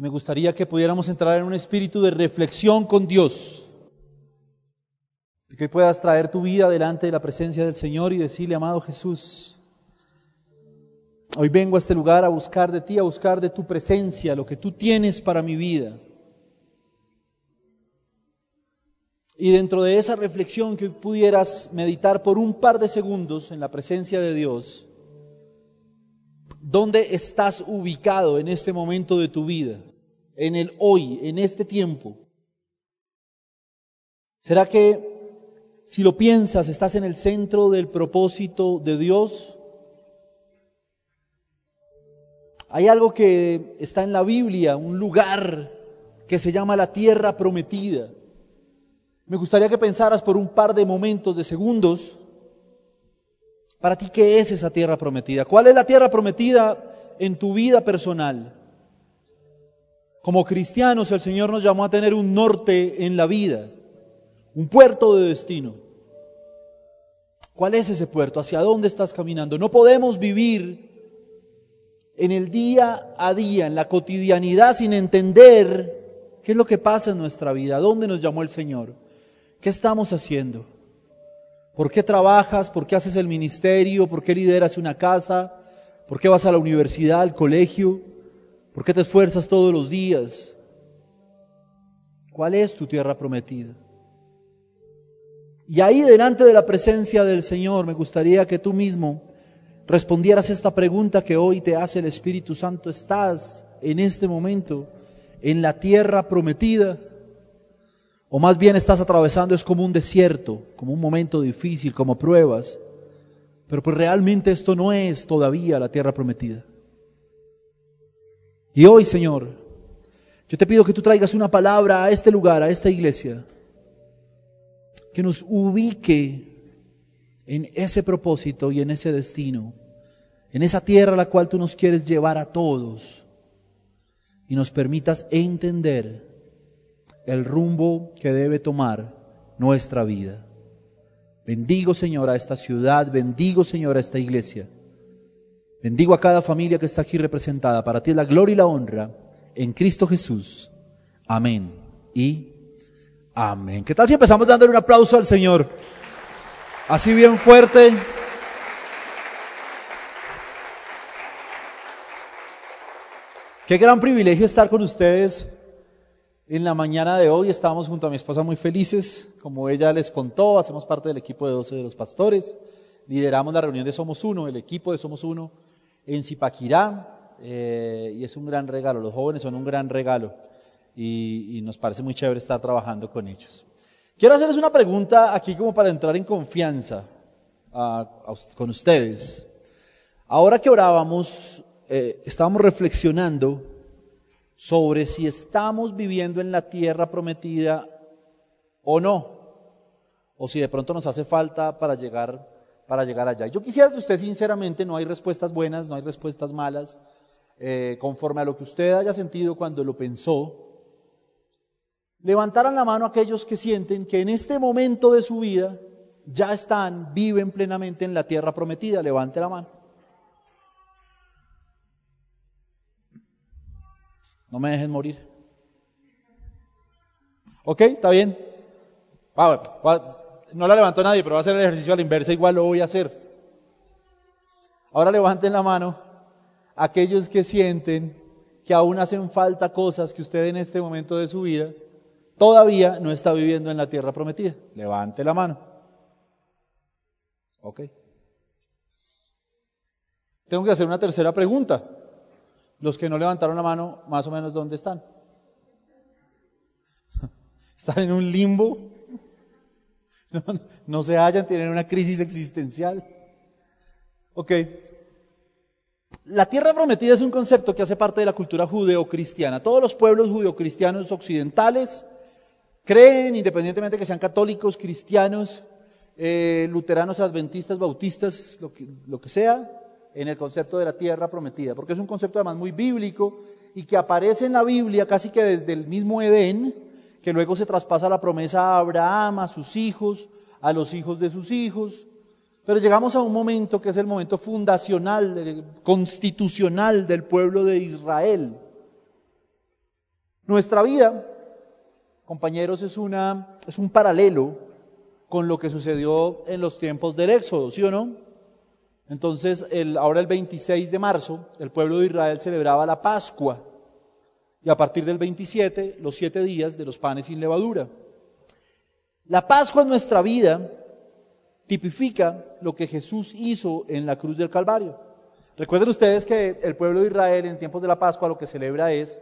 Y me gustaría que pudiéramos entrar en un espíritu de reflexión con Dios. Que puedas traer tu vida delante de la presencia del Señor y decirle, amado Jesús, hoy vengo a este lugar a buscar de ti, a buscar de tu presencia, lo que tú tienes para mi vida. Y dentro de esa reflexión que pudieras meditar por un par de segundos en la presencia de Dios, ¿dónde estás ubicado en este momento de tu vida? En el hoy, en este tiempo. ¿Será que si lo piensas, estás en el centro del propósito de Dios? Hay algo que está en la Biblia, un lugar que se llama la tierra prometida. Me gustaría que pensaras por un par de momentos, de segundos, para ti, ¿qué es esa tierra prometida? ¿Cuál es la tierra prometida en tu vida personal? Como cristianos, el Señor nos llamó a tener un norte en la vida, un puerto de destino. ¿Cuál es ese puerto? ¿Hacia dónde estás caminando? No podemos vivir en el día a día, en la cotidianidad, sin entender qué es lo que pasa en nuestra vida, dónde nos llamó el Señor. ¿Qué estamos haciendo? ¿Por qué trabajas? ¿Por qué haces el ministerio? ¿Por qué lideras una casa? ¿Por qué vas a la universidad, al colegio? ¿Por qué te esfuerzas todos los días? ¿Cuál es tu tierra prometida? Y ahí delante de la presencia del Señor me gustaría que tú mismo respondieras esta pregunta que hoy te hace el Espíritu Santo. ¿Estás en este momento en la tierra prometida? O más bien estás atravesando es como un desierto, como un momento difícil, como pruebas. Pero pues realmente esto no es todavía la tierra prometida. Y hoy, Señor, yo te pido que tú traigas una palabra a este lugar, a esta iglesia, que nos ubique en ese propósito y en ese destino, en esa tierra a la cual tú nos quieres llevar a todos y nos permitas entender el rumbo que debe tomar nuestra vida. Bendigo, Señor, a esta ciudad, bendigo, Señor, a esta iglesia. Bendigo a cada familia que está aquí representada. Para ti es la gloria y la honra en Cristo Jesús. Amén y amén. ¿Qué tal si empezamos dándole un aplauso al Señor? Así bien fuerte. Qué gran privilegio estar con ustedes en la mañana de hoy estábamos junto a mi esposa muy felices, como ella les contó, hacemos parte del equipo de 12 de los pastores, lideramos la reunión de Somos Uno, el equipo de Somos Uno en Zipaquirá, eh, y es un gran regalo, los jóvenes son un gran regalo, y, nos parece muy chévere estar trabajando con ellos. Quiero hacerles una pregunta aquí como para entrar en confianza con ustedes. Ahora que orábamos, eh, estábamos reflexionando sobre si estamos viviendo en la tierra prometida o no, o si de pronto nos hace falta para llegar, para llegar allá. Yo quisiera que usted sinceramente, no hay respuestas buenas, no hay respuestas malas, eh, conforme a lo que usted haya sentido cuando lo pensó, levantaran la mano aquellos que sienten que en este momento de su vida ya están, viven plenamente en la tierra prometida. Levante la mano. No me dejen morir. ¿Ok? ¿Está bien? No la levantó nadie, pero va a hacer el ejercicio a la inversa, igual lo voy a hacer. Ahora levanten la mano aquellos que sienten que aún hacen falta cosas que usted en este momento de su vida todavía no está viviendo en la tierra prometida. Levante la mano. Ok. Tengo que hacer una tercera pregunta. Los que no levantaron la mano, más o menos, ¿dónde están? ¿Están en un limbo? No, se hallan, tienen una crisis existencial. Ok. La tierra prometida es un concepto que hace parte de la cultura judeocristiana. Todos los pueblos judeocristianos occidentales creen, independientemente de que sean católicos, cristianos, eh, luteranos, adventistas, bautistas, lo que, lo que sea, en el concepto de la tierra prometida, porque es un concepto además muy bíblico y que aparece en la Biblia casi que desde el mismo Edén, que luego se traspasa la promesa a Abraham, a sus hijos, a los hijos de sus hijos. Pero llegamos a un momento que es el momento fundacional, constitucional del pueblo de Israel. Nuestra vida, compañeros, es, una, es un paralelo con lo que sucedió en los tiempos del Éxodo, ¿sí o no? Entonces, ahora el 26 de marzo, el pueblo de Israel celebraba la Pascua y a partir del 27, los siete días de los panes sin levadura. La Pascua en nuestra vida tipifica lo que Jesús hizo en la cruz del Calvario. Recuerden ustedes que el pueblo de Israel en tiempos de la Pascua lo que celebra es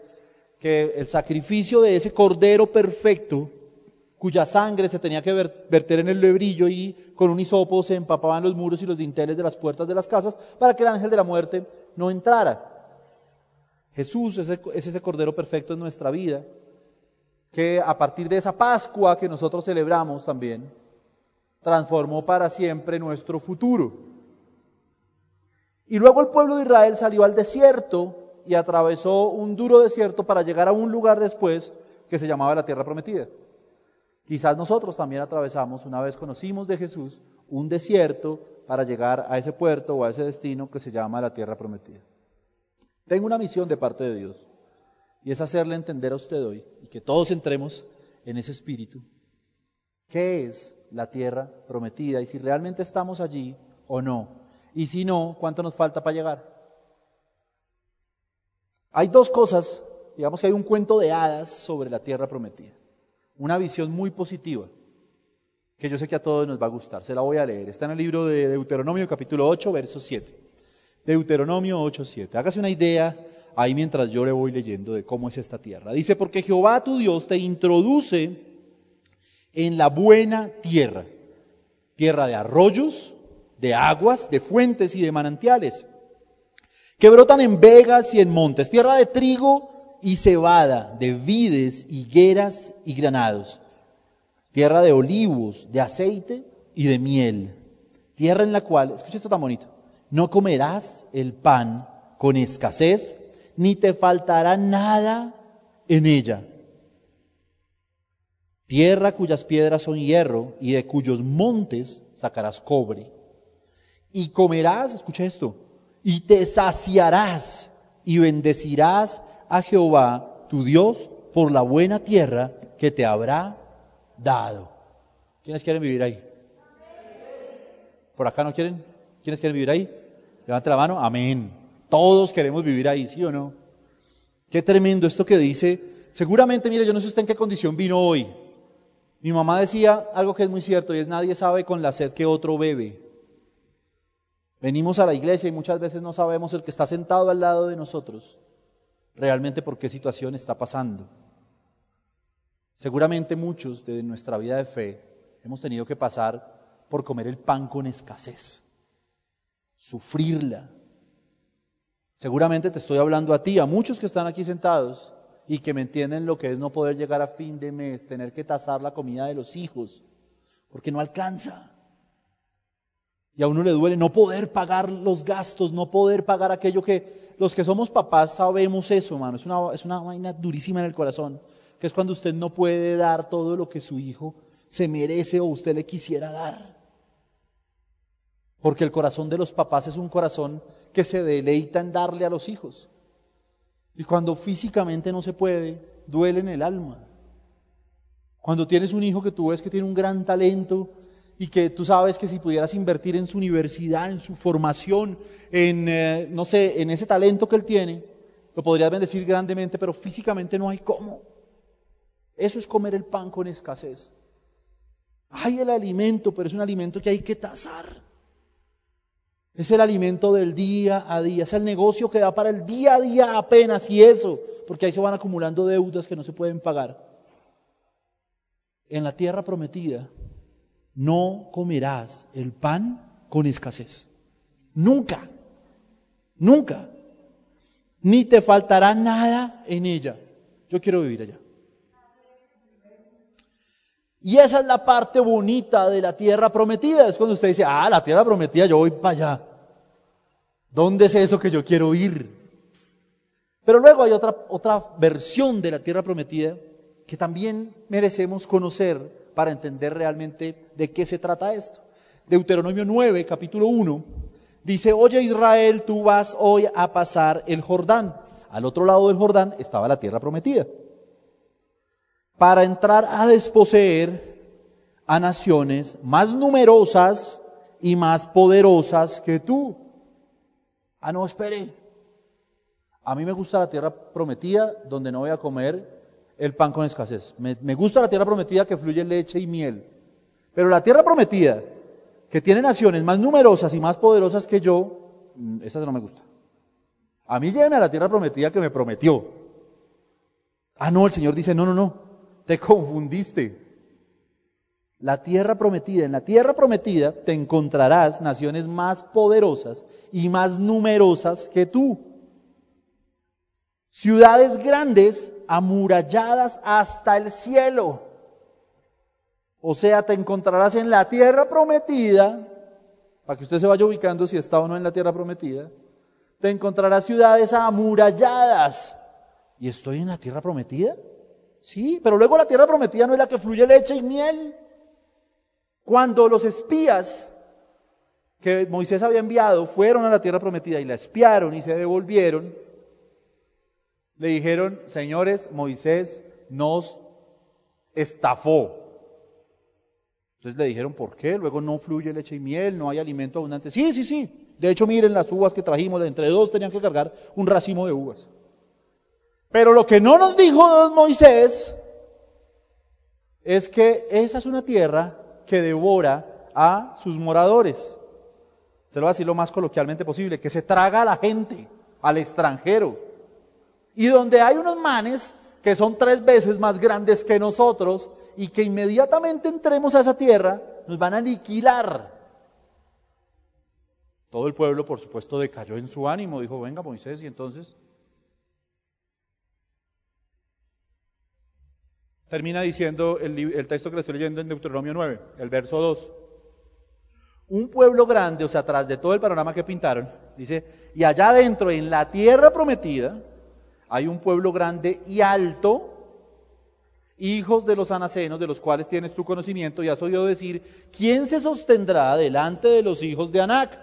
que el sacrificio de ese cordero perfecto, cuya sangre se tenía que verter en el lebrillo y con un hisopo se empapaban los muros y los dinteles de las puertas de las casas para que el ángel de la muerte no entrara. Jesús es, ese cordero perfecto en nuestra vida, que a partir de esa Pascua que nosotros celebramos también, transformó para siempre nuestro futuro. Y luego el pueblo de Israel salió al desierto y atravesó un duro desierto para llegar a un lugar después que se llamaba la tierra prometida. Quizás nosotros también atravesamos, una vez conocimos de Jesús, un desierto para llegar a ese puerto o a ese destino que se llama la tierra prometida. Tengo una misión de parte de Dios y es hacerle entender a usted hoy y que todos entremos en ese espíritu. ¿Qué es la tierra prometida y si realmente estamos allí o no. Y si no, ¿cuánto nos falta para llegar? Hay dos cosas, digamos que hay un cuento de hadas sobre la tierra prometida. Una visión muy positiva, que yo sé que a todos nos va a gustar. Se la voy a leer. Está en el libro de Deuteronomio capítulo 8, verso 7. Deuteronomio 8, 7. Hágase una idea ahí mientras yo le voy leyendo de cómo es esta tierra. Dice, porque Jehová tu Dios te introduce en la buena tierra, tierra de arroyos, de aguas, de fuentes y de manantiales, que brotan en vegas y en montes, tierra de trigo y cebada, de vides, higueras y granados, tierra de olivos, de aceite y de miel, tierra en la cual, escucha esto tan bonito, no comerás el pan con escasez, ni te faltará nada en ella tierra cuyas piedras son hierro y de cuyos montes sacarás cobre. Y comerás, escucha esto, y te saciarás y bendecirás a Jehová tu Dios por la buena tierra que te habrá dado. ¿Quiénes quieren vivir ahí? ¿Por acá no quieren? ¿Quiénes quieren vivir ahí? Levante la mano. Amén. Todos queremos vivir ahí, ¿sí o no? Qué tremendo esto que dice. Seguramente, mire, yo no sé usted en qué condición vino hoy. Mi mamá decía algo que es muy cierto y es nadie sabe con la sed que otro bebe. Venimos a la iglesia y muchas veces no sabemos el que está sentado al lado de nosotros realmente por qué situación está pasando. Seguramente muchos de nuestra vida de fe hemos tenido que pasar por comer el pan con escasez, sufrirla. Seguramente te estoy hablando a ti, a muchos que están aquí sentados, y que me entienden lo que es no poder llegar a fin de mes, tener que tasar la comida de los hijos, porque no alcanza. Y a uno le duele no poder pagar los gastos, no poder pagar aquello que los que somos papás sabemos eso, hermano. Es una, es una vaina durísima en el corazón, que es cuando usted no puede dar todo lo que su hijo se merece o usted le quisiera dar. Porque el corazón de los papás es un corazón que se deleita en darle a los hijos. Y cuando físicamente no se puede, duele en el alma. Cuando tienes un hijo que tú ves que tiene un gran talento y que tú sabes que si pudieras invertir en su universidad, en su formación, en, eh, no sé, en ese talento que él tiene, lo podrías bendecir grandemente, pero físicamente no hay cómo. Eso es comer el pan con escasez. Hay el alimento, pero es un alimento que hay que tasar. Es el alimento del día a día, es el negocio que da para el día a día apenas y eso, porque ahí se van acumulando deudas que no se pueden pagar. En la tierra prometida no comerás el pan con escasez. Nunca, nunca. Ni te faltará nada en ella. Yo quiero vivir allá. Y esa es la parte bonita de la tierra prometida. Es cuando usted dice, ah, la tierra prometida, yo voy para allá. ¿Dónde es eso que yo quiero ir? Pero luego hay otra, otra versión de la tierra prometida que también merecemos conocer para entender realmente de qué se trata esto. Deuteronomio 9, capítulo 1, dice, oye Israel, tú vas hoy a pasar el Jordán. Al otro lado del Jordán estaba la tierra prometida. Para entrar a desposeer a naciones más numerosas y más poderosas que tú. Ah, no, espere. A mí me gusta la tierra prometida donde no voy a comer el pan con escasez. Me, gusta la tierra prometida que fluye leche y miel. Pero la tierra prometida, que tiene naciones más numerosas y más poderosas que yo, mm, esa no me gusta. A mí lléveme a la tierra prometida que me prometió. Ah, no, el Señor dice, no, no, no, te confundiste. La tierra prometida, en la tierra prometida te encontrarás naciones más poderosas y más numerosas que tú. Ciudades grandes, amuralladas hasta el cielo. O sea, te encontrarás en la tierra prometida, para que usted se vaya ubicando si está o no en la tierra prometida, te encontrarás ciudades amuralladas. ¿Y estoy en la tierra prometida? Sí, pero luego la tierra prometida no es la que fluye leche y miel. Cuando los espías que Moisés había enviado fueron a la tierra prometida y la espiaron y se devolvieron, le dijeron, señores, Moisés nos estafó. Entonces le dijeron, ¿por qué? Luego no fluye leche y miel, no hay alimento abundante. Sí, sí, sí. De hecho, miren las uvas que trajimos, entre dos tenían que cargar un racimo de uvas. Pero lo que no nos dijo Moisés es que esa es una tierra que devora a sus moradores. Se lo va a decir lo más coloquialmente posible, que se traga a la gente, al extranjero. Y donde hay unos manes que son tres veces más grandes que nosotros y que inmediatamente entremos a esa tierra, nos van a aniquilar. Todo el pueblo, por supuesto, decayó en su ánimo, dijo, venga Moisés, y entonces termina diciendo el, texto que le estoy leyendo en Deuteronomio 9, el verso 2. Un pueblo grande, o sea, atrás de todo el panorama que pintaron, dice, y allá adentro, en la tierra prometida, hay un pueblo grande y alto, hijos de los anacenos, de los cuales tienes tu conocimiento, y has oído decir, ¿quién se sostendrá delante de los hijos de Anac?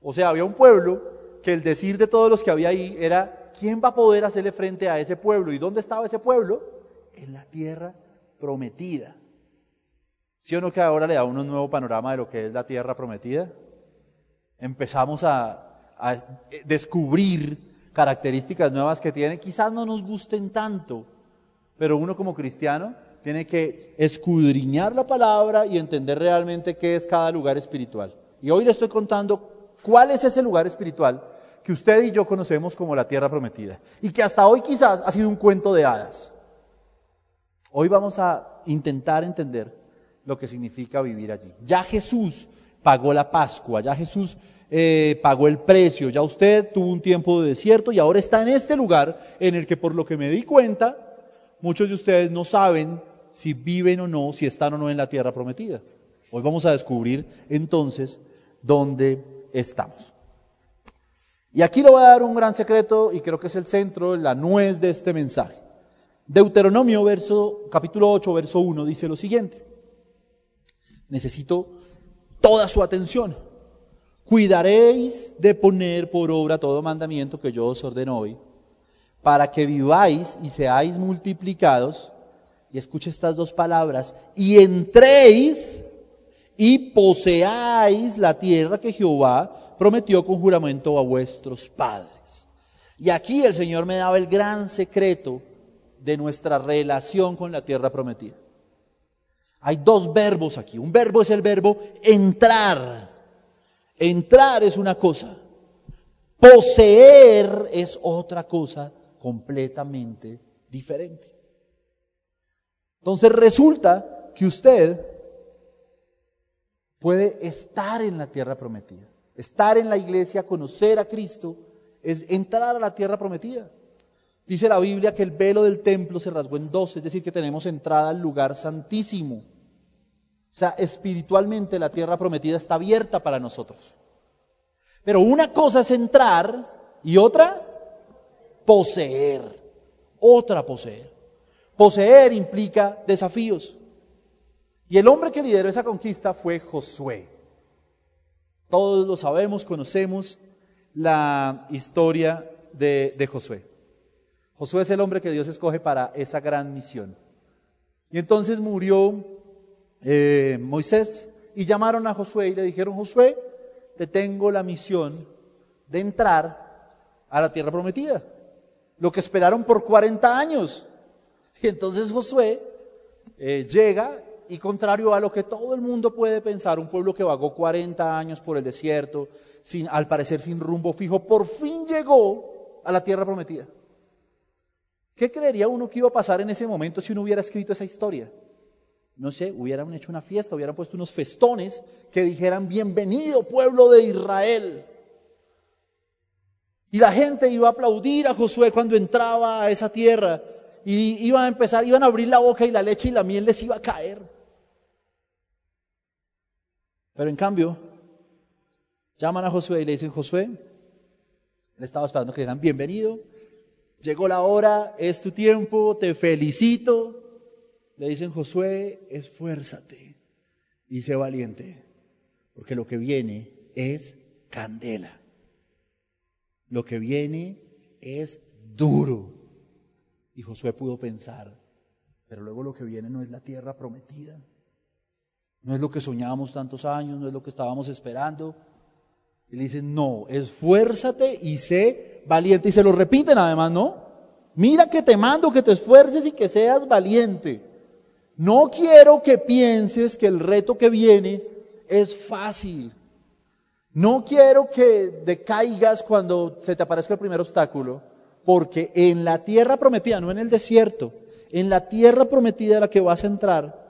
O sea, había un pueblo que el decir de todos los que había ahí era, ¿quién va a poder hacerle frente a ese pueblo? ¿Y dónde estaba ese pueblo? En la tierra prometida. ¿Sí o no que ahora le da uno un nuevo panorama de lo que es la tierra prometida? Empezamos a, a descubrir características nuevas que tiene. Quizás no nos gusten tanto, pero uno como cristiano tiene que escudriñar la palabra y entender realmente qué es cada lugar espiritual. Y hoy le estoy contando ¿Cuál es ese lugar espiritual que usted y yo conocemos como la tierra prometida? Y que hasta hoy quizás ha sido un cuento de hadas. Hoy vamos a intentar entender lo que significa vivir allí. Ya Jesús pagó la Pascua, ya Jesús eh, pagó el precio, ya usted tuvo un tiempo de desierto y ahora está en este lugar en el que por lo que me di cuenta, muchos de ustedes no saben si viven o no, si están o no en la tierra prometida. Hoy vamos a descubrir entonces dónde estamos. Y aquí le voy a dar un gran secreto y creo que es el centro, la nuez de este mensaje. Deuteronomio verso, capítulo 8, verso 1 dice lo siguiente. Necesito toda su atención. Cuidaréis de poner por obra todo mandamiento que yo os ordeno hoy, para que viváis y seáis multiplicados. Y escuche estas dos palabras, y entréis y poseáis la tierra que Jehová prometió con juramento a vuestros padres. Y aquí el Señor me daba el gran secreto de nuestra relación con la tierra prometida. Hay dos verbos aquí. Un verbo es el verbo entrar. Entrar es una cosa. Poseer es otra cosa completamente diferente. Entonces resulta que usted puede estar en la tierra prometida. Estar en la iglesia, conocer a Cristo, es entrar a la tierra prometida. Dice la Biblia que el velo del templo se rasgó en dos, es decir, que tenemos entrada al lugar santísimo. O sea, espiritualmente la tierra prometida está abierta para nosotros. Pero una cosa es entrar y otra, poseer. Otra poseer. Poseer implica desafíos. Y el hombre que lideró esa conquista fue Josué. Todos lo sabemos, conocemos la historia de, Josué. Josué es el hombre que Dios escoge para esa gran misión. Y entonces murió eh, Moisés y llamaron a Josué y le dijeron, Josué, te tengo la misión de entrar a la tierra prometida. Lo que esperaron por 40 años. Y entonces Josué eh, llega y contrario a lo que todo el mundo puede pensar, un pueblo que vagó 40 años por el desierto, sin, al parecer sin rumbo fijo, por fin llegó a la tierra prometida. ¿Qué creería uno que iba a pasar en ese momento si uno hubiera escrito esa historia? No sé, hubieran hecho una fiesta, hubieran puesto unos festones que dijeran, bienvenido pueblo de Israel. Y la gente iba a aplaudir a Josué cuando entraba a esa tierra. Y iban a empezar, iban a abrir la boca y la leche y la miel les iba a caer. Pero en cambio, llaman a Josué y le dicen, Josué, le estaba esperando que le dijeran, bienvenido, llegó la hora, es tu tiempo, te felicito. Le dicen, Josué, esfuérzate y sé valiente, porque lo que viene es candela. Lo que viene es duro. Y Josué pudo pensar, pero luego lo que viene no es la tierra prometida. No es lo que soñábamos tantos años, no es lo que estábamos esperando. Y le dicen, no, esfuérzate y sé valiente. Y se lo repiten además, ¿no? Mira que te mando que te esfuerces y que seas valiente. No quiero que pienses que el reto que viene es fácil. No quiero que decaigas cuando se te aparezca el primer obstáculo, porque en la tierra prometida, no en el desierto, en la tierra prometida a la que vas a entrar,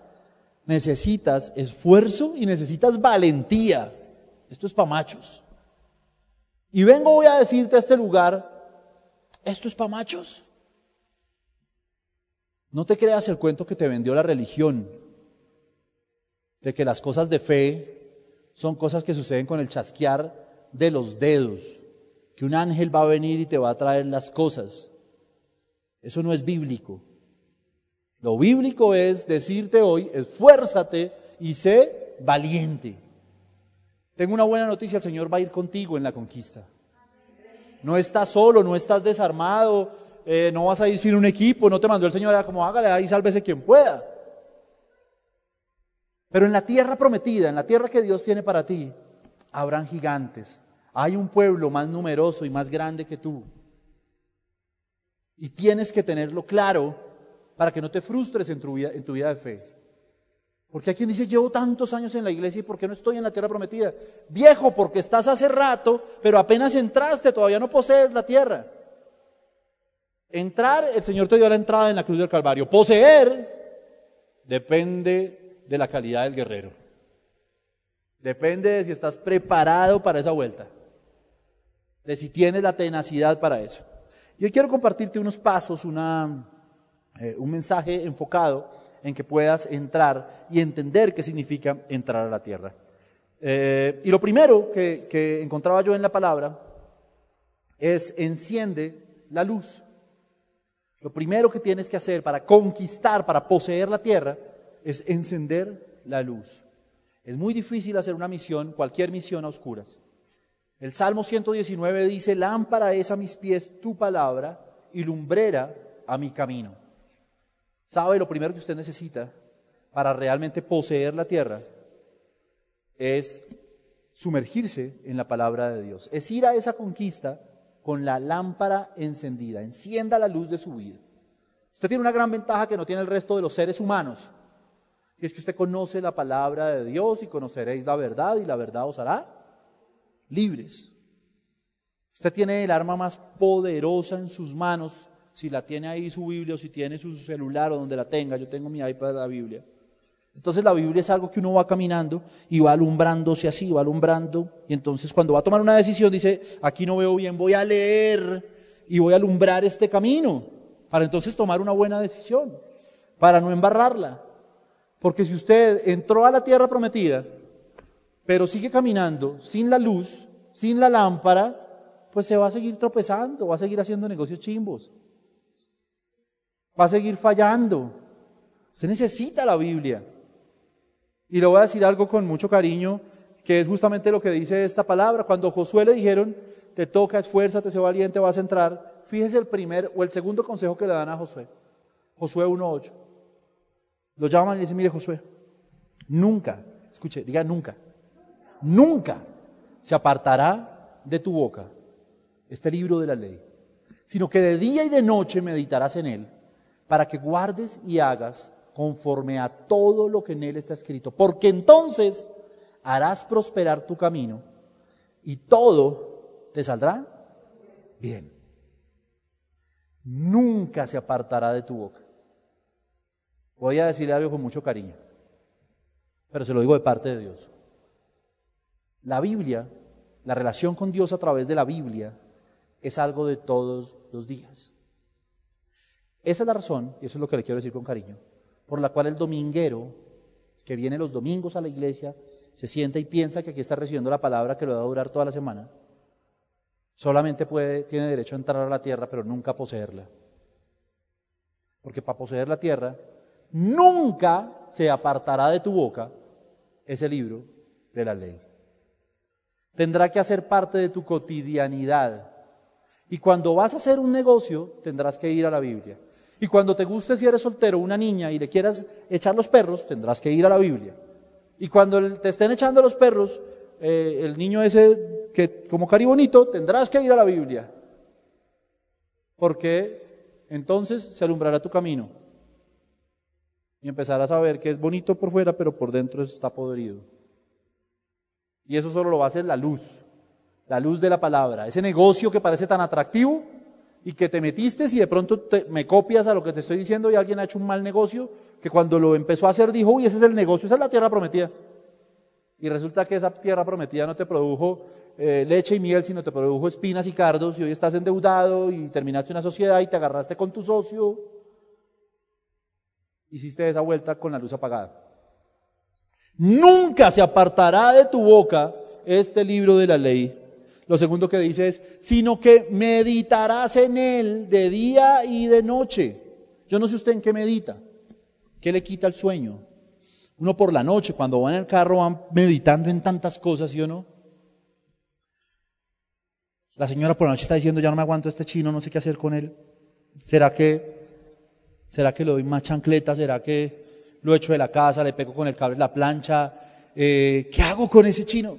necesitas esfuerzo y necesitas valentía. Esto es para machos. Y vengo voy a decirte a este lugar, esto es para machos. No te creas el cuento que te vendió la religión, de que las cosas de fe son cosas que suceden con el chasquear de los dedos, que un ángel va a venir y te va a traer las cosas. Eso no es bíblico. Lo bíblico es decirte hoy, esfuérzate y sé valiente. Tengo una buena noticia, el Señor va a ir contigo en la conquista. No estás solo, no estás desarmado, eh, no vas a ir sin un equipo, no te mandó el Señor a como hágale ahí, sálvese quien pueda. Pero en la tierra prometida, en la tierra que Dios tiene para ti, habrán gigantes. Hay un pueblo más numeroso y más grande que tú. Y tienes que tenerlo claro para que no te frustres en tu vida, en tu vida de fe. Porque hay quien dice, llevo tantos años en la iglesia y ¿por qué no estoy en la tierra prometida? Viejo, porque estás hace rato, pero apenas entraste, todavía no posees la tierra. Entrar, el Señor te dio la entrada en la cruz del Calvario. Poseer depende de la calidad del guerrero. Depende de si estás preparado para esa vuelta. De si tienes la tenacidad para eso. Yo quiero compartirte unos pasos, eh, un mensaje enfocado en que puedas entrar y entender qué significa entrar a la tierra. Eh, y lo primero que, que encontraba yo en la palabra es enciende la luz. Lo primero que tienes que hacer para conquistar, para poseer la tierra, es encender la luz. Es muy difícil hacer una misión, cualquier misión a oscuras. El Salmo 119 dice, lámpara es a mis pies tu palabra y lumbrera a mi camino. ¿Sabe lo primero que usted necesita para realmente poseer la tierra? Es sumergirse en la palabra de Dios. Es ir a esa conquista con la lámpara encendida. Encienda la luz de su vida. Usted tiene una gran ventaja que no tiene el resto de los seres humanos. Y es que usted conoce la palabra de Dios y conoceréis la verdad y la verdad os hará libres. Usted tiene el arma más poderosa en sus manos si la tiene ahí su Biblia o si tiene su celular o donde la tenga, yo tengo mi iPad de la Biblia. Entonces la Biblia es algo que uno va caminando y va alumbrándose así, va alumbrando. Y entonces cuando va a tomar una decisión dice, aquí no veo bien, voy a leer y voy a alumbrar este camino para entonces tomar una buena decisión, para no embarrarla. Porque si usted entró a la tierra prometida, pero sigue caminando sin la luz, sin la lámpara, pues se va a seguir tropezando, va a seguir haciendo negocios chimbos va a seguir fallando. Usted necesita la Biblia. Y le voy a decir algo con mucho cariño, que es justamente lo que dice esta palabra. Cuando Josué le dijeron, te toca, esfuérzate, sé valiente, vas a entrar. Fíjese el primer o el segundo consejo que le dan a Josué. Josué 1.8. Lo llaman y le dicen, mire Josué, nunca, escuche, diga nunca, nunca se apartará de tu boca este libro de la ley, sino que de día y de noche meditarás en él, para que guardes y hagas conforme a todo lo que en él está escrito, porque entonces harás prosperar tu camino y todo te saldrá bien. Nunca se apartará de tu boca. Voy a decir algo con mucho cariño, pero se lo digo de parte de Dios. La Biblia, la relación con Dios a través de la Biblia, es algo de todos los días. Esa es la razón, y eso es lo que le quiero decir con cariño, por la cual el dominguero que viene los domingos a la iglesia se sienta y piensa que aquí está recibiendo la palabra que lo va a durar toda la semana, solamente puede, tiene derecho a entrar a la tierra, pero nunca a poseerla. Porque para poseer la tierra nunca se apartará de tu boca ese libro de la ley. Tendrá que hacer parte de tu cotidianidad. Y cuando vas a hacer un negocio, tendrás que ir a la Biblia. Y cuando te guste si eres soltero, una niña, y le quieras echar los perros, tendrás que ir a la Biblia. Y cuando te estén echando los perros, eh, el niño ese que como cari bonito, tendrás que ir a la Biblia. Porque entonces se alumbrará tu camino y empezarás a ver que es bonito por fuera, pero por dentro está podrido. Y eso solo lo va a hacer la luz, la luz de la palabra. Ese negocio que parece tan atractivo y que te metiste y de pronto me copias a lo que te estoy diciendo y alguien ha hecho un mal negocio, que cuando lo empezó a hacer dijo, uy, ese es el negocio, esa es la tierra prometida. Y resulta que esa tierra prometida no te produjo eh, leche y miel, sino te produjo espinas y cardos y hoy estás endeudado y terminaste una sociedad y te agarraste con tu socio hiciste esa vuelta con la luz apagada. Nunca se apartará de tu boca este libro de la ley. Lo segundo que dice es, sino que meditarás en él de día y de noche. Yo no sé usted en qué medita, qué le quita el sueño. Uno por la noche, cuando va en el carro, van meditando en tantas cosas, ¿sí o no? La señora por la noche está diciendo, ya no me aguanto este chino, no sé qué hacer con él. ¿Será que ¿Será que le doy más chancleta? ¿Será que lo echo de la casa, le pego con el cable la plancha? Eh, ¿Qué hago con ese chino?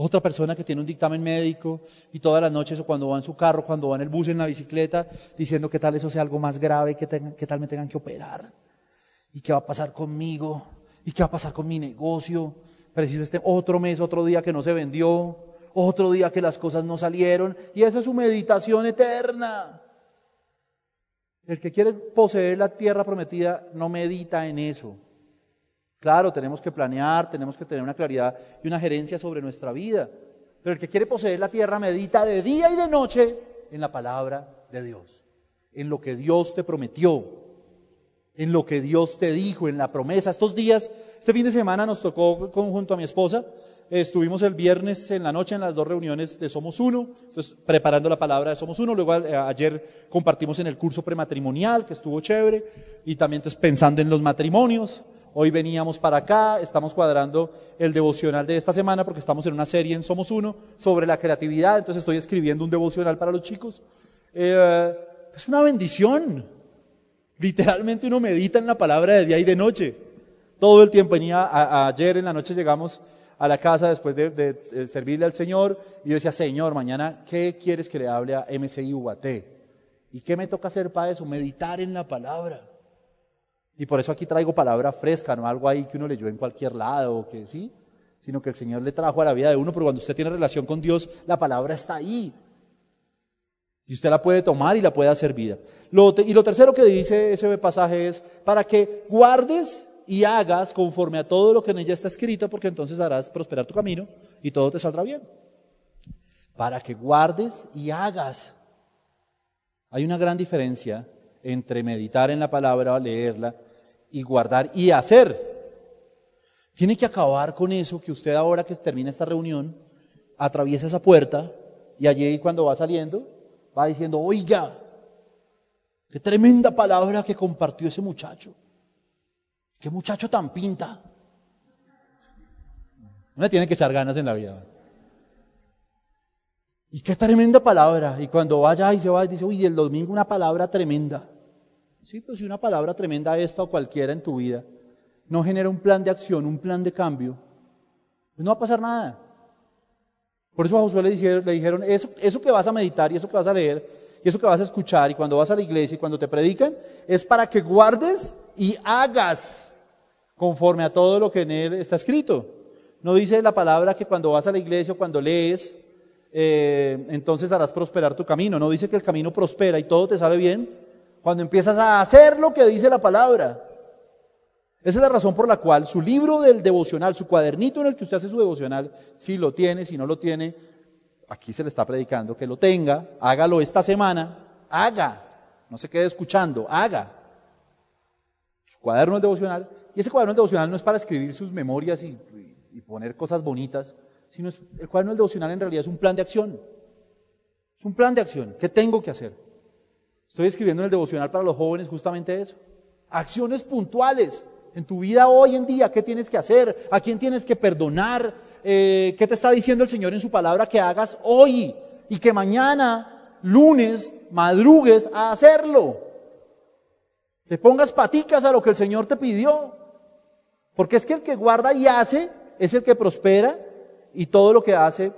Otra persona que tiene un dictamen médico y todas las noches o cuando va en su carro, cuando va en el bus, en la bicicleta, diciendo que tal eso sea algo más grave, que, que tal me tengan que operar. ¿Y qué va a pasar conmigo? ¿Y qué va a pasar con mi negocio? Preciso este otro mes, otro día que no se vendió otro día que las cosas no salieron, y esa es su meditación eterna. El que quiere poseer la tierra prometida no medita en eso. Claro, tenemos que planear, tenemos que tener una claridad y una gerencia sobre nuestra vida. Pero el que quiere poseer la tierra medita de día y de noche en la palabra de Dios, en lo que Dios te prometió, en lo que Dios te dijo, en la promesa. Estos días, este fin de semana nos tocó junto a mi esposa Estuvimos el viernes en la noche en las dos reuniones de Somos Uno, entonces preparando la palabra de Somos Uno. Luego eh, ayer compartimos en el curso prematrimonial, que estuvo chévere, y también entonces pensando en los matrimonios. Hoy veníamos para acá, estamos cuadrando el devocional de esta semana porque estamos en una serie en Somos Uno sobre la creatividad, entonces estoy escribiendo un devocional para los chicos. Eh, es una bendición. Literalmente uno medita en la palabra de día y de noche. Todo el tiempo venía, ayer en la noche llegamos a la casa después de, servirle al Señor y yo decía, Señor, mañana, ¿qué quieres que le hable a MCI UAT? ¿Y qué me toca hacer para eso? Meditar en la palabra. Y por eso aquí traigo palabra fresca, no algo ahí que uno leyó en cualquier lado que sí, sino que el Señor le trajo a la vida de uno, pero cuando usted tiene relación con Dios, la palabra está ahí. Y usted la puede tomar y la puede hacer vida. y lo tercero que dice ese pasaje es, para que guardes y hagas conforme a todo lo que en ella está escrito, porque entonces harás prosperar tu camino y todo te saldrá bien. Para que guardes y hagas. Hay una gran diferencia entre meditar en la palabra, leerla, y guardar y hacer. Tiene que acabar con eso que usted ahora que termina esta reunión, atraviesa esa puerta y allí cuando va saliendo, va diciendo, oiga, qué tremenda palabra que compartió ese muchacho. ¿Qué muchacho tan pinta? Uno tiene que echar ganas en la vida. Y qué tremenda palabra. Y cuando vaya y se va dice, uy, el domingo una palabra tremenda. Sí, pues si una palabra tremenda esta o cualquiera en tu vida no genera un plan de acción, un plan de cambio, pues no va a pasar nada. Por eso a Josué le dijeron, le dijeron eso, eso que vas a meditar y eso que vas a leer y eso que vas a escuchar y cuando vas a la iglesia y cuando te predican, es para que guardes y hagas conforme a todo lo que en él está escrito. No dice la palabra que cuando vas a la iglesia o cuando lees, eh, entonces harás prosperar tu camino. No dice que el camino prospera y todo te sale bien cuando empiezas a hacer lo que dice la palabra. Esa es la razón por la cual su libro del devocional, su cuadernito en el que usted hace su devocional, si lo tiene, si no lo tiene, aquí se le está predicando que lo tenga, hágalo esta semana, haga, no se quede escuchando, haga. Su cuaderno del devocional, y ese cuaderno devocional no es para escribir sus memorias y, poner cosas bonitas, sino es, el cuaderno devocional en realidad es un plan de acción. Es un plan de acción. ¿Qué tengo que hacer? Estoy escribiendo en el devocional para los jóvenes justamente eso. Acciones puntuales en tu vida hoy en día. ¿Qué tienes que hacer? ¿A quién tienes que perdonar? Eh, ¿Qué te está diciendo el Señor en su palabra que hagas hoy? Y que mañana, lunes, madrugues a hacerlo. Te pongas paticas a lo que el Señor te pidió. Porque es que el que guarda y hace es el que prospera y todo lo que hace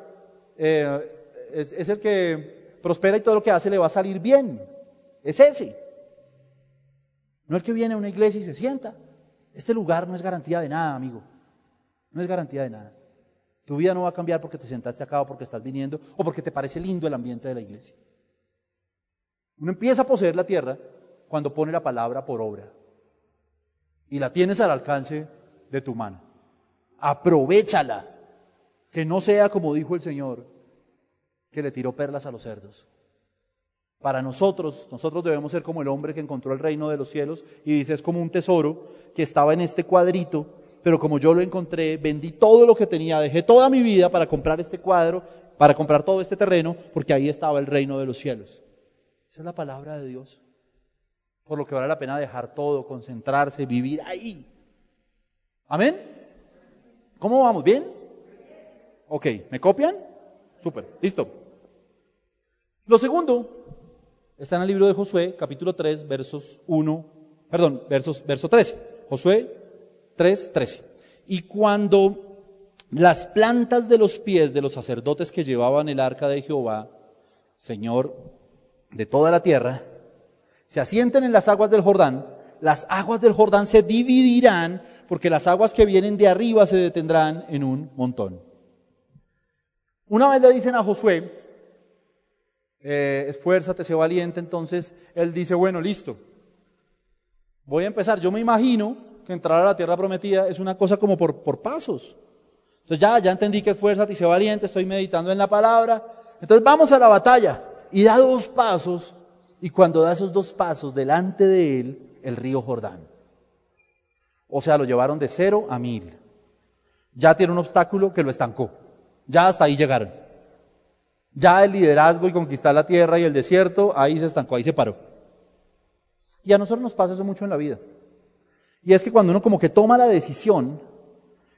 eh, es el que prospera y todo lo que hace le va a salir bien. Es ese. No el que viene a una iglesia y se sienta. Este lugar no es garantía de nada, amigo. No es garantía de nada. Tu vida no va a cambiar porque te sentaste acá o porque estás viniendo o porque te parece lindo el ambiente de la iglesia. Uno empieza a poseer la tierra cuando pone la palabra por obra. Y la tienes al alcance de tu mano. Aprovechala. Que no sea como dijo el Señor, que le tiró perlas a los cerdos. Para nosotros, nosotros debemos ser como el hombre que encontró el reino de los cielos y dice, es como un tesoro que estaba en este cuadrito, pero como yo lo encontré, vendí todo lo que tenía, dejé toda mi vida para comprar este cuadro, para comprar todo este terreno, porque ahí estaba el reino de los cielos. Esa es la palabra de Dios. Por lo que vale la pena dejar todo, concentrarse, vivir ahí. Amén. ¿Cómo vamos? ¿Bien? Ok, ¿me copian? Súper, listo. Lo segundo Está en el libro de Josué, capítulo 3, versos 1, perdón, versos, verso 13. Josué 3, 13. Y cuando las plantas de los pies de los sacerdotes que llevaban el arca de Jehová, Señor de toda la tierra, se asienten en las aguas del Jordán, las aguas del Jordán se dividirán porque las aguas que vienen de arriba se detendrán en un montón. Una vez le dicen a Josué, eh, esfuérzate, sé valiente, entonces él dice, bueno, listo, voy a empezar. Yo me imagino que entrar a la tierra prometida es una cosa como por, por pasos. Entonces ya, ya entendí que esfuérzate y sé valiente, estoy meditando en la palabra. Entonces vamos a la batalla y da dos pasos y cuando da esos dos pasos delante de él, el río Jordán. O sea, lo llevaron de cero a mil. Ya tiene un obstáculo que lo estancó. Ya hasta ahí llegaron. Ya el liderazgo y conquistar la tierra y el desierto, ahí se estancó, ahí se paró. Y a nosotros nos pasa eso mucho en la vida. Y es que cuando uno como que toma la decisión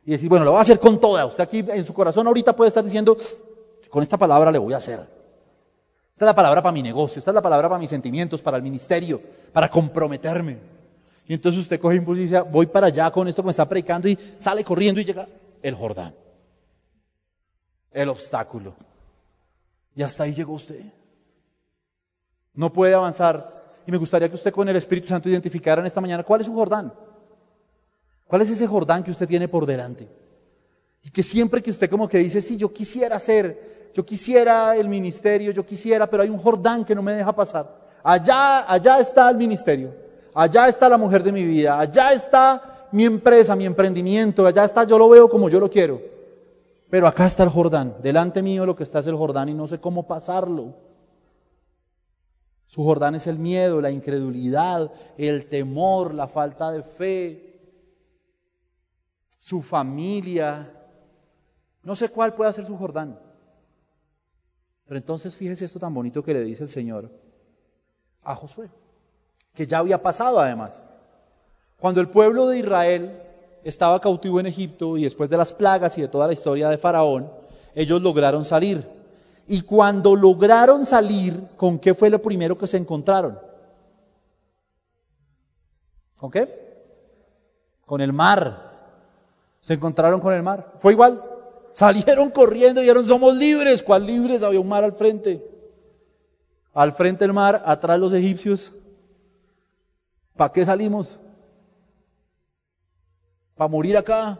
y decir, bueno, lo voy a hacer con toda, usted aquí en su corazón ahorita puede estar diciendo, con esta palabra le voy a hacer. Esta es la palabra para mi negocio, esta es la palabra para mis sentimientos, para el ministerio, para comprometerme. Y entonces usted coge impulso y dice, voy para allá con esto que me está predicando y sale corriendo y llega el Jordán. El obstáculo. Y hasta ahí llegó usted. No puede avanzar. Y me gustaría que usted con el Espíritu Santo identificara en esta mañana cuál es su Jordán. ¿Cuál es ese Jordán que usted tiene por delante? Y que siempre que usted como que dice, sí, yo quisiera ser, yo quisiera el ministerio, yo quisiera, pero hay un Jordán que no me deja pasar. Allá, allá está el ministerio, allá está la mujer de mi vida, allá está mi empresa, mi emprendimiento, allá está, yo lo veo como yo lo quiero. Pero acá está el Jordán, delante mío lo que está es el Jordán y no sé cómo pasarlo. Su Jordán es el miedo, la incredulidad, el temor, la falta de fe, su familia. No sé cuál puede ser su Jordán. Pero entonces fíjese esto tan bonito que le dice el Señor a Josué, que ya había pasado además. Cuando el pueblo de Israel estaba cautivo en Egipto y después de las plagas y de toda la historia de Faraón, ellos lograron salir. Y cuando lograron salir, ¿con qué fue lo primero que se encontraron? ¿Con qué? Con el mar. Se encontraron con el mar. Fue igual. Salieron corriendo y dijeron, somos libres. ¿Cuál libres? Había un mar al frente. Al frente del mar, atrás los egipcios. ¿Para qué salimos? ¿Para morir acá?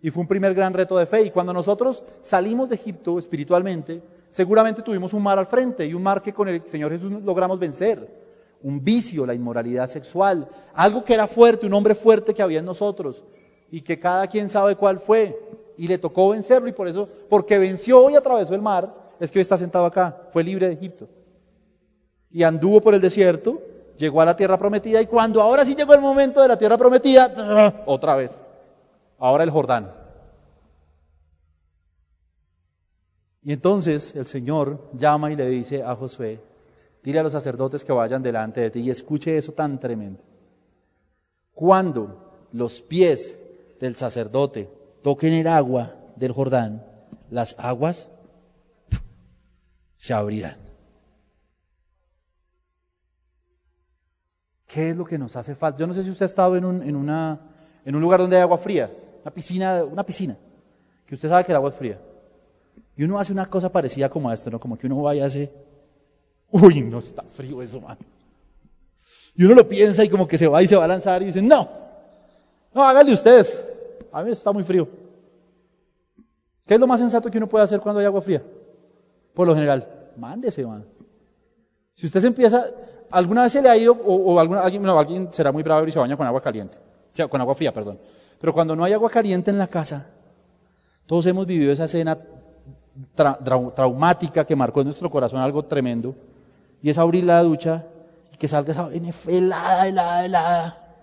Y fue un primer gran reto de fe. Y cuando nosotros salimos de Egipto espiritualmente, seguramente tuvimos un mar al frente y un mar que con el Señor Jesús logramos vencer. Un vicio, la inmoralidad sexual, algo que era fuerte, un hombre fuerte que había en nosotros y que cada quien sabe cuál fue y le tocó vencerlo y por eso, porque venció y atravesó el mar, es que hoy está sentado acá, fue libre de Egipto. Y anduvo por el desierto, llegó a la tierra prometida y cuando ahora sí llegó el momento de la tierra prometida, otra vez, ahora el Jordán. Y entonces el Señor llama y le dice a Josué, dile a los sacerdotes que vayan delante de ti y escuche eso tan tremendo. Cuando los pies del sacerdote toquen el agua del Jordán, las aguas se abrirán. ¿Qué es lo que nos hace falta? Yo no sé si usted ha estado en un, en una, en un lugar donde hay agua fría, una piscina, una piscina, que usted sabe que el agua es fría. Y uno hace una cosa parecida como a esto, ¿no? Como que uno vaya a hacer, uy, no está frío eso, man. Y uno lo piensa y como que se va y se va a lanzar y dice, no, no, háganle ustedes. A mí está muy frío. ¿Qué es lo más sensato que uno puede hacer cuando hay agua fría? Por lo general, mándese, man. Si usted se empieza, alguna vez se le ha ido, o, alguna, alguien, alguien será muy bravo y se baña con agua caliente, o sea, con agua fría, perdón. Pero cuando no hay agua caliente en la casa, todos hemos vivido esa escena traumática que marcó en nuestro corazón algo tremendo, y es abrir la ducha y que salga esa helada, helada, helada.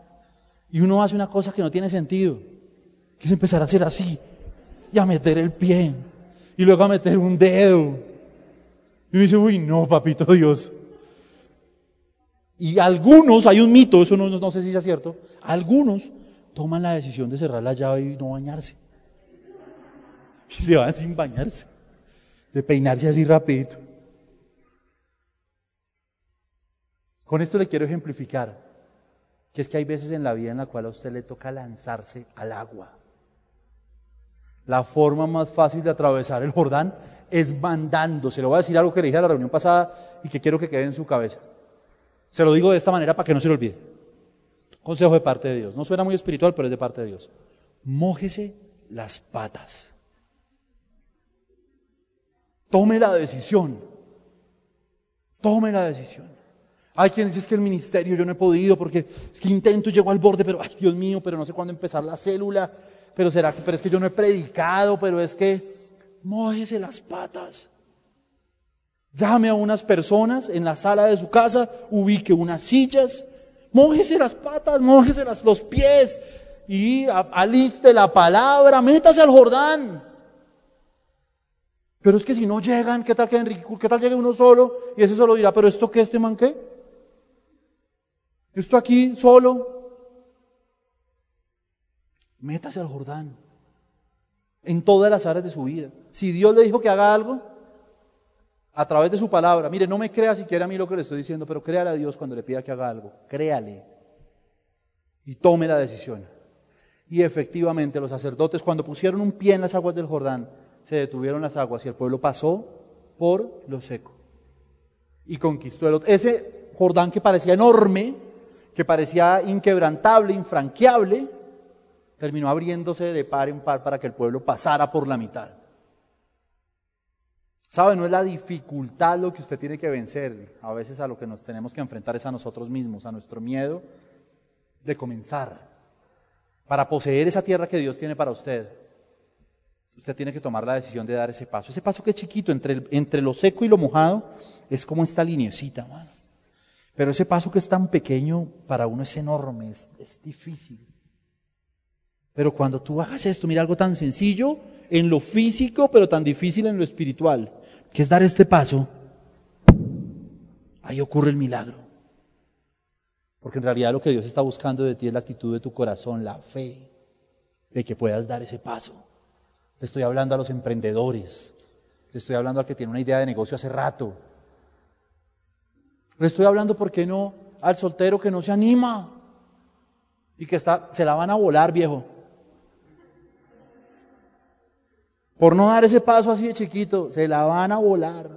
Y uno hace una cosa que no tiene sentido que es empezar a hacer así y a meter el pie y luego a meter un dedo. Y uno dice, uy, no, papito Dios. Y algunos, hay un mito, eso no, no sé si es cierto, algunos toman la decisión de cerrar la llave y no bañarse. Y se van sin bañarse, de peinarse así rapidito. Con esto le quiero ejemplificar que es que hay veces en la vida en la cual a usted le toca lanzarse al agua. La forma más fácil de atravesar el Jordán es mandando. Se lo voy a decir algo que le dije a la reunión pasada y que quiero que quede en su cabeza. Se lo digo de esta manera para que no se lo olvide. Consejo de parte de Dios. No suena muy espiritual, pero es de parte de Dios. Mójese las patas. Tome la decisión. Tome la decisión. Hay quien dice que el ministerio yo no he podido porque es que intento, llego al borde, pero ay Dios mío, pero no sé cuándo empezar la célula pero será que, pero es que yo no he predicado, pero es que mójese las patas. Llame a unas personas en la sala de su casa, ubique unas sillas, mójese las patas, mójese los pies y aliste la palabra, métase al Jordán. Pero es que si no llegan, ¿qué tal que Enrique, qué tal llegue uno solo? Y ese solo dirá, pero esto qué, este man qué? Esto aquí solo, métase al Jordán. En todas las áreas de su vida. Si Dios le dijo que haga algo, a través de su palabra, mire, no me crea siquiera a mí lo que le estoy diciendo, pero créale a Dios cuando le pida que haga algo. Créale. Y tome la decisión. Y efectivamente los sacerdotes cuando pusieron un pie en las aguas del Jordán, se detuvieron las aguas y el pueblo pasó por lo seco. Y conquistó el otro. Ese Jordán que parecía enorme, que parecía inquebrantable, infranqueable, terminó abriéndose de par en par para que el pueblo pasara por la mitad. ¿Sabe? No es la dificultad lo que usted tiene que vencer. A veces a lo que nos tenemos que enfrentar es a nosotros mismos, a nuestro miedo de comenzar. Para poseer esa tierra que Dios tiene para usted, usted tiene que tomar la decisión de dar ese paso. Ese paso que es chiquito, entre, entre lo seco y lo mojado, es como esta linecita, mano. Pero ese paso que es tan pequeño, para uno es enorme, es, es difícil. Pero cuando tú hagas esto, mira algo tan sencillo en lo físico, pero tan difícil en lo espiritual, que es dar este paso, ahí ocurre el milagro. Porque en realidad lo que Dios está buscando de ti es la actitud de tu corazón, la fe, de que puedas dar ese paso. Le estoy hablando a los emprendedores, le estoy hablando al que tiene una idea de negocio hace rato. Le estoy hablando, ¿por qué no? Al soltero que no se anima. y que está, se la van a volar, viejo. Por no dar ese paso así de chiquito, se la van a volar.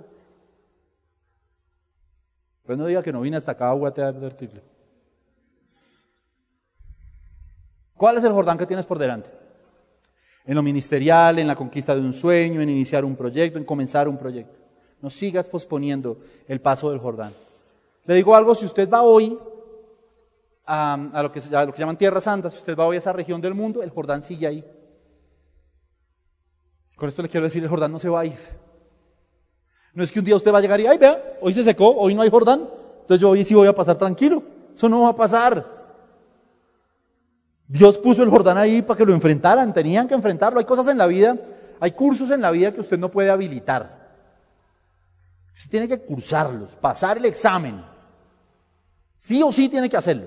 Pues no diga que no vine hasta acá a guatear advertirle. ¿Cuál es el Jordán que tienes por delante? En lo ministerial, en la conquista de un sueño, en iniciar un proyecto, en comenzar un proyecto. No sigas posponiendo el paso del Jordán. Le digo algo, si usted va hoy a, lo, que, a lo que llaman Tierra Santa, si usted va hoy a esa región del mundo, el Jordán sigue ahí. Con esto le quiero decir, el Jordán no se va a ir. No es que un día usted va a llegar y, ay, vea, hoy se secó, hoy no hay Jordán, entonces yo hoy sí voy a pasar tranquilo. Eso no va a pasar. Dios puso el Jordán ahí para que lo enfrentaran, tenían que enfrentarlo. Hay cosas en la vida, hay cursos en la vida que usted no puede habilitar. Usted tiene que cursarlos, pasar el examen. Sí o sí tiene que hacerlo.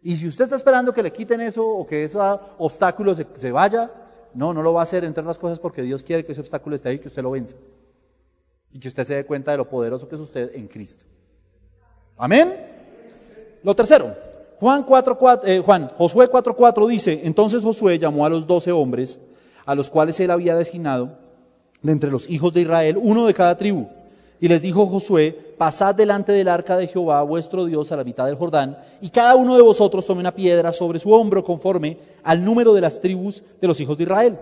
Y si usted está esperando que le quiten eso o que ese obstáculo se, se vaya, no, no lo va a hacer entre las cosas porque Dios quiere que ese obstáculo esté ahí y que usted lo venza. Y que usted se dé cuenta de lo poderoso que es usted en Cristo. Amén. Lo tercero, Juan, 4, eh, Juan Josué 4.4 dice, entonces Josué llamó a los doce hombres a los cuales él había designado de entre los hijos de Israel, uno de cada tribu. Y les dijo Josué, pasad delante del arca de Jehová, vuestro Dios, a la mitad del Jordán, y cada uno de vosotros tome una piedra sobre su hombro conforme al número de las tribus de los hijos de Israel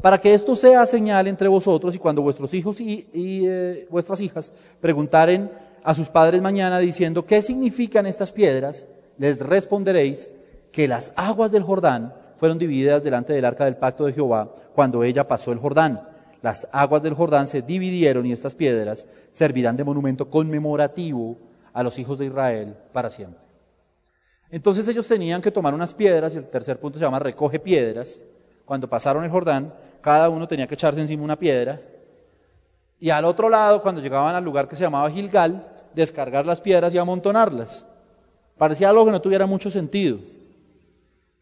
para que esto sea señal entre vosotros y cuando vuestros hijos y, eh, vuestras hijas preguntaren a sus padres mañana diciendo, ¿qué significan estas piedras? Les responderéis que las aguas del Jordán fueron divididas delante del arca del pacto de Jehová cuando ella pasó el Jordán. Las aguas del Jordán se dividieron y estas piedras servirán de monumento conmemorativo a los hijos de Israel para siempre. Entonces ellos tenían que tomar unas piedras, y el tercer punto se llama recoge piedras, cuando pasaron el Jordán, cada uno tenía que echarse encima una piedra. Y al otro lado, cuando llegaban al lugar que se llamaba Gilgal, descargar las piedras y amontonarlas. Parecía algo que no tuviera mucho sentido,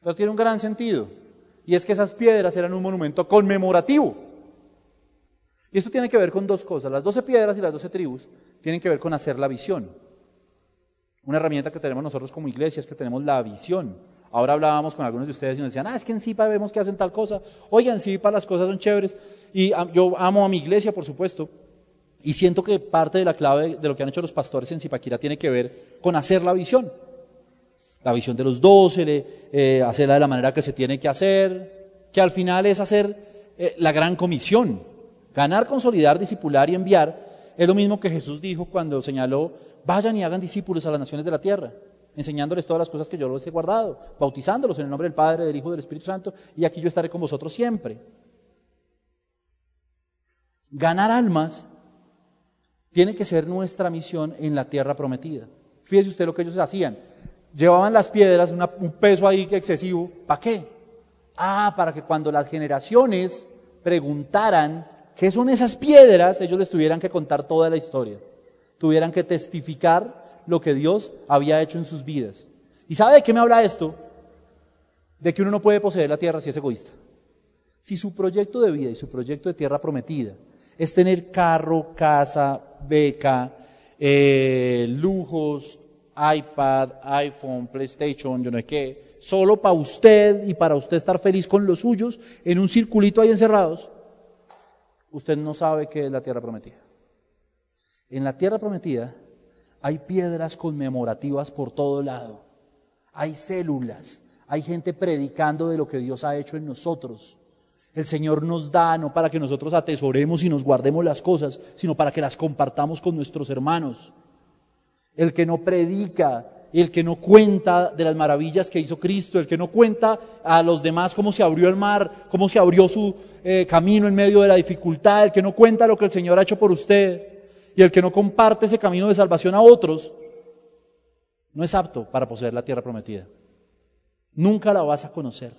pero tiene un gran sentido. Y es que esas piedras eran un monumento conmemorativo. Y esto tiene que ver con dos cosas. Las doce piedras y las doce tribus tienen que ver con hacer la visión. Una herramienta que tenemos nosotros como iglesia es que tenemos la visión. Ahora hablábamos con algunos de ustedes y nos decían, ah, es que en Zipa vemos que hacen tal cosa. Oigan, en Zipa las cosas son chéveres. Y yo amo a mi iglesia, por supuesto. Y siento que parte de la clave de lo que han hecho los pastores en Zipaquira tiene que ver con hacer la visión. La visión de los doce, eh, hacerla de la manera que se tiene que hacer, que al final es hacer eh, la gran comisión. Ganar, consolidar, discipular y enviar es lo mismo que Jesús dijo cuando señaló, vayan y hagan discípulos a las naciones de la tierra enseñándoles todas las cosas que yo les he guardado, bautizándolos en el nombre del Padre, del Hijo y del Espíritu Santo, y aquí yo estaré con vosotros siempre. Ganar almas tiene que ser nuestra misión en la tierra prometida. Fíjese usted lo que ellos hacían. Llevaban las piedras, un peso ahí excesivo. ¿Para qué? Ah, para que cuando las generaciones preguntaran qué son esas piedras, ellos les tuvieran que contar toda la historia. Tuvieran que testificar lo que Dios había hecho en sus vidas. ¿Y sabe de qué me habla esto? De que uno no puede poseer la tierra si es egoísta. Si su proyecto de vida y su proyecto de tierra prometida es tener carro, casa, beca, eh, lujos, iPad, iPhone, PlayStation, yo no sé qué, solo para usted y para usted estar feliz con los suyos en un circulito ahí encerrados, usted no sabe qué es la tierra prometida. En la tierra prometida hay piedras conmemorativas por todo lado. Hay células. Hay gente predicando de lo que Dios ha hecho en nosotros. El Señor nos da no para que nosotros atesoremos y nos guardemos las cosas, sino para que las compartamos con nuestros hermanos. El que no predica, el que no cuenta de las maravillas que hizo Cristo, el que no cuenta a los demás cómo se abrió el mar, cómo se abrió su eh, camino en medio de la dificultad, el que no cuenta lo que el Señor ha hecho por usted, y el que no comparte ese camino de salvación a otros, no es apto para poseer la tierra prometida. Nunca la vas a conocer.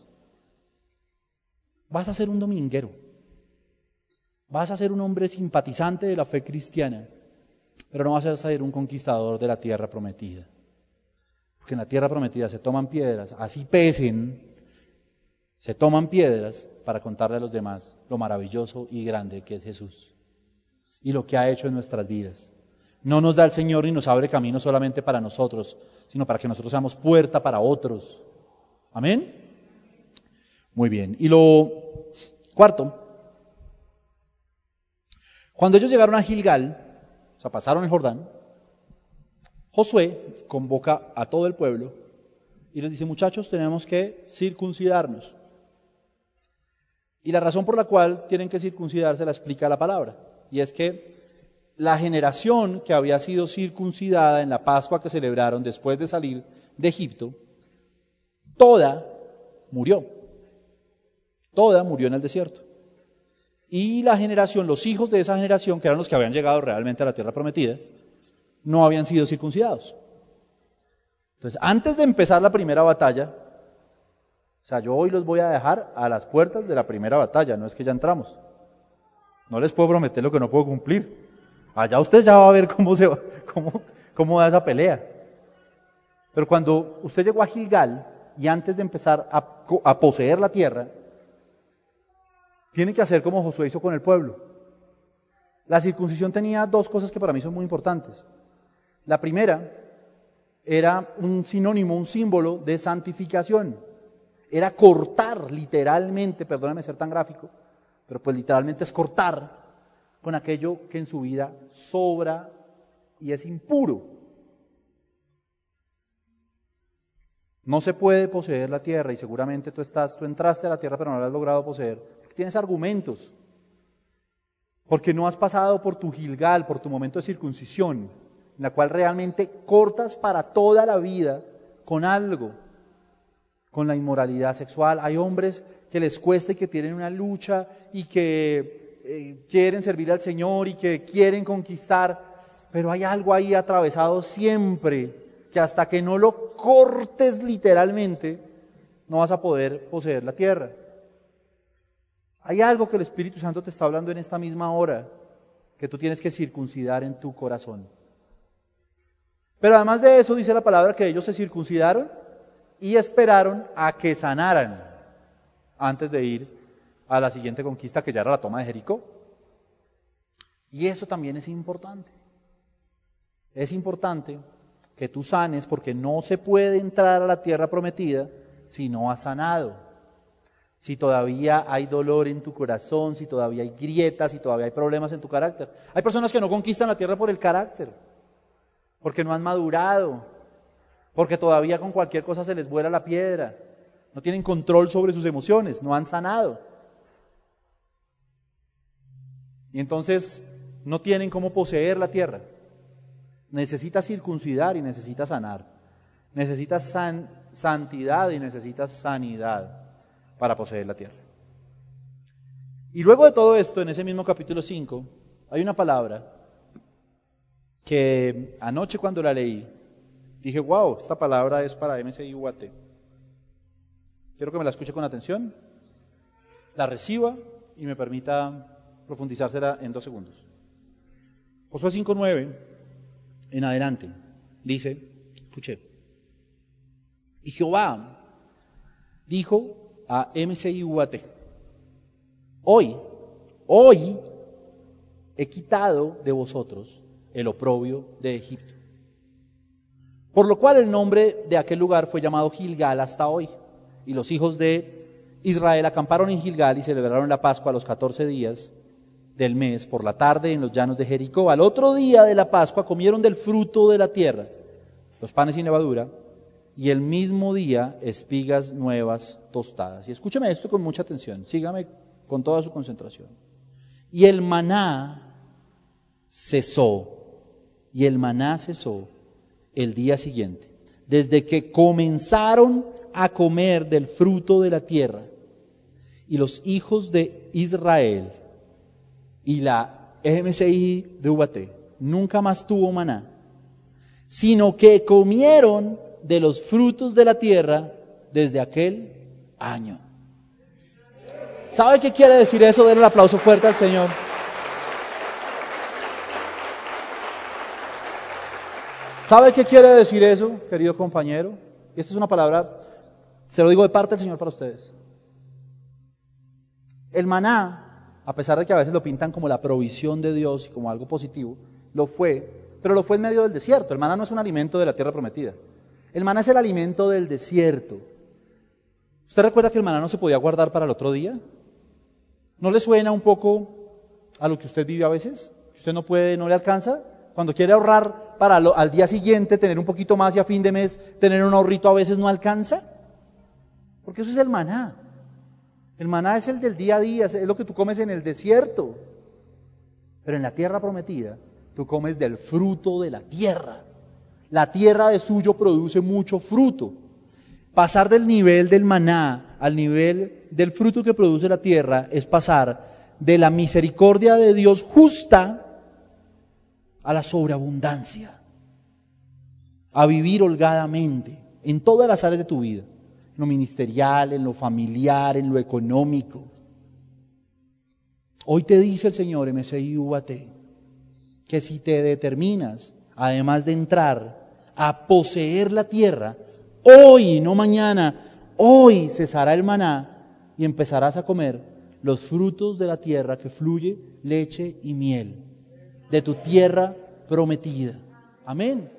Vas a ser un dominguero. Vas a ser un hombre simpatizante de la fe cristiana, pero no vas a ser un conquistador de la tierra prometida. Porque en la tierra prometida se toman piedras, así pesen, se toman piedras para contarle a los demás lo maravilloso y grande que es Jesús y lo que ha hecho en nuestras vidas. No nos da el Señor y nos abre camino solamente para nosotros, sino para que nosotros seamos puerta para otros. Amén. Muy bien. Y lo cuarto, cuando ellos llegaron a Gilgal, o sea, pasaron el Jordán, Josué convoca a todo el pueblo y les dice, muchachos, tenemos que circuncidarnos. Y la razón por la cual tienen que circuncidarse la explica la palabra. Y es que la generación que había sido circuncidada en la Pascua que celebraron después de salir de Egipto, toda murió. Toda murió en el desierto. Y la generación, los hijos de esa generación, que eran los que habían llegado realmente a la tierra prometida, no habían sido circuncidados. Entonces, antes de empezar la primera batalla, o sea, yo hoy los voy a dejar a las puertas de la primera batalla, no es que ya entramos. No les puedo prometer lo que no puedo cumplir. Allá usted ya va a ver cómo, se va, cómo, cómo da esa pelea. Pero cuando usted llegó a Gilgal y antes de empezar a, a poseer la tierra, tiene que hacer como Josué hizo con el pueblo. La circuncisión tenía dos cosas que para mí son muy importantes. La primera era un sinónimo, un símbolo de santificación. Era cortar literalmente, perdóname ser tan gráfico, pero pues literalmente es cortar con aquello que en su vida sobra y es impuro. No se puede poseer la tierra y seguramente tú estás, tú entraste a la tierra pero no la has logrado poseer. Tienes argumentos. Porque no has pasado por tu Gilgal, por tu momento de circuncisión, en la cual realmente cortas para toda la vida con algo, con la inmoralidad sexual. Hay hombres que les cuesta y que tienen una lucha y que eh, quieren servir al Señor y que quieren conquistar, pero hay algo ahí atravesado siempre que hasta que no lo cortes literalmente, no vas a poder poseer la tierra. Hay algo que el Espíritu Santo te está hablando en esta misma hora, que tú tienes que circuncidar en tu corazón. Pero además de eso dice la palabra que ellos se circuncidaron y esperaron a que sanaran antes de ir a la siguiente conquista que ya era la toma de Jericó. Y eso también es importante. Es importante que tú sanes porque no se puede entrar a la tierra prometida si no has sanado. Si todavía hay dolor en tu corazón, si todavía hay grietas, si todavía hay problemas en tu carácter. Hay personas que no conquistan la tierra por el carácter, porque no han madurado, porque todavía con cualquier cosa se les vuela la piedra, no tienen control sobre sus emociones, no han sanado. Y entonces no tienen cómo poseer la tierra. Necesitas circuncidar y necesitas sanar. Necesitas santidad y necesitas sanidad para poseer la tierra. Y luego de todo esto, en ese mismo capítulo 5, hay una palabra que anoche cuando la leí, dije, wow, esta palabra es para MCI UAT. Quiero que me la escuche con atención, la reciba y me permita profundizársela en dos segundos. Josué 5.9 en adelante dice, escuché, y Jehová dijo a MCIUAT, hoy, hoy he quitado de vosotros el oprobio de Egipto. Por lo cual el nombre de aquel lugar fue llamado Gilgal hasta hoy. Y los hijos de Israel acamparon en Gilgal y celebraron la Pascua a los 14 días del mes por la tarde en los llanos de Jericó. Al otro día de la Pascua comieron del fruto de la tierra, los panes sin levadura, y el mismo día espigas nuevas tostadas. Y escúcheme esto con mucha atención, sígame con toda su concentración. Y el maná cesó, y el maná cesó el día siguiente, desde que comenzaron a comer del fruto de la tierra. Y los hijos de Israel y la MCI de UBAT nunca más tuvo maná, sino que comieron de los frutos de la tierra desde aquel año. ¿Sabe qué quiere decir eso? Denle el aplauso fuerte al Señor. ¿Sabe qué quiere decir eso, querido compañero? Y esta es una palabra, se lo digo de parte del Señor para ustedes. El maná a pesar de que a veces lo pintan como la provisión de Dios y como algo positivo, lo fue, pero lo fue en medio del desierto. El maná no es un alimento de la tierra prometida. El maná es el alimento del desierto. ¿Usted recuerda que el maná no se podía guardar para el otro día? ¿No le suena un poco a lo que usted vive a veces? ¿Usted no puede, no le alcanza? Cuando quiere ahorrar para al día siguiente tener un poquito más y a fin de mes tener un ahorrito a veces no alcanza. Porque eso es el maná. El maná es el del día a día, es lo que tú comes en el desierto. Pero en la tierra prometida, tú comes del fruto de la tierra. La tierra de suyo produce mucho fruto. Pasar del nivel del maná al nivel del fruto que produce la tierra es pasar de la misericordia de Dios justa a la sobreabundancia, a vivir holgadamente en todas las áreas de tu vida, en lo ministerial, en lo familiar, en lo económico. Hoy te dice el Señor MSI que si te determinas, además de entrar a poseer la tierra, hoy, no mañana, hoy cesará el maná y empezarás a comer los frutos de la tierra que fluye leche y miel de tu tierra prometida. Amén.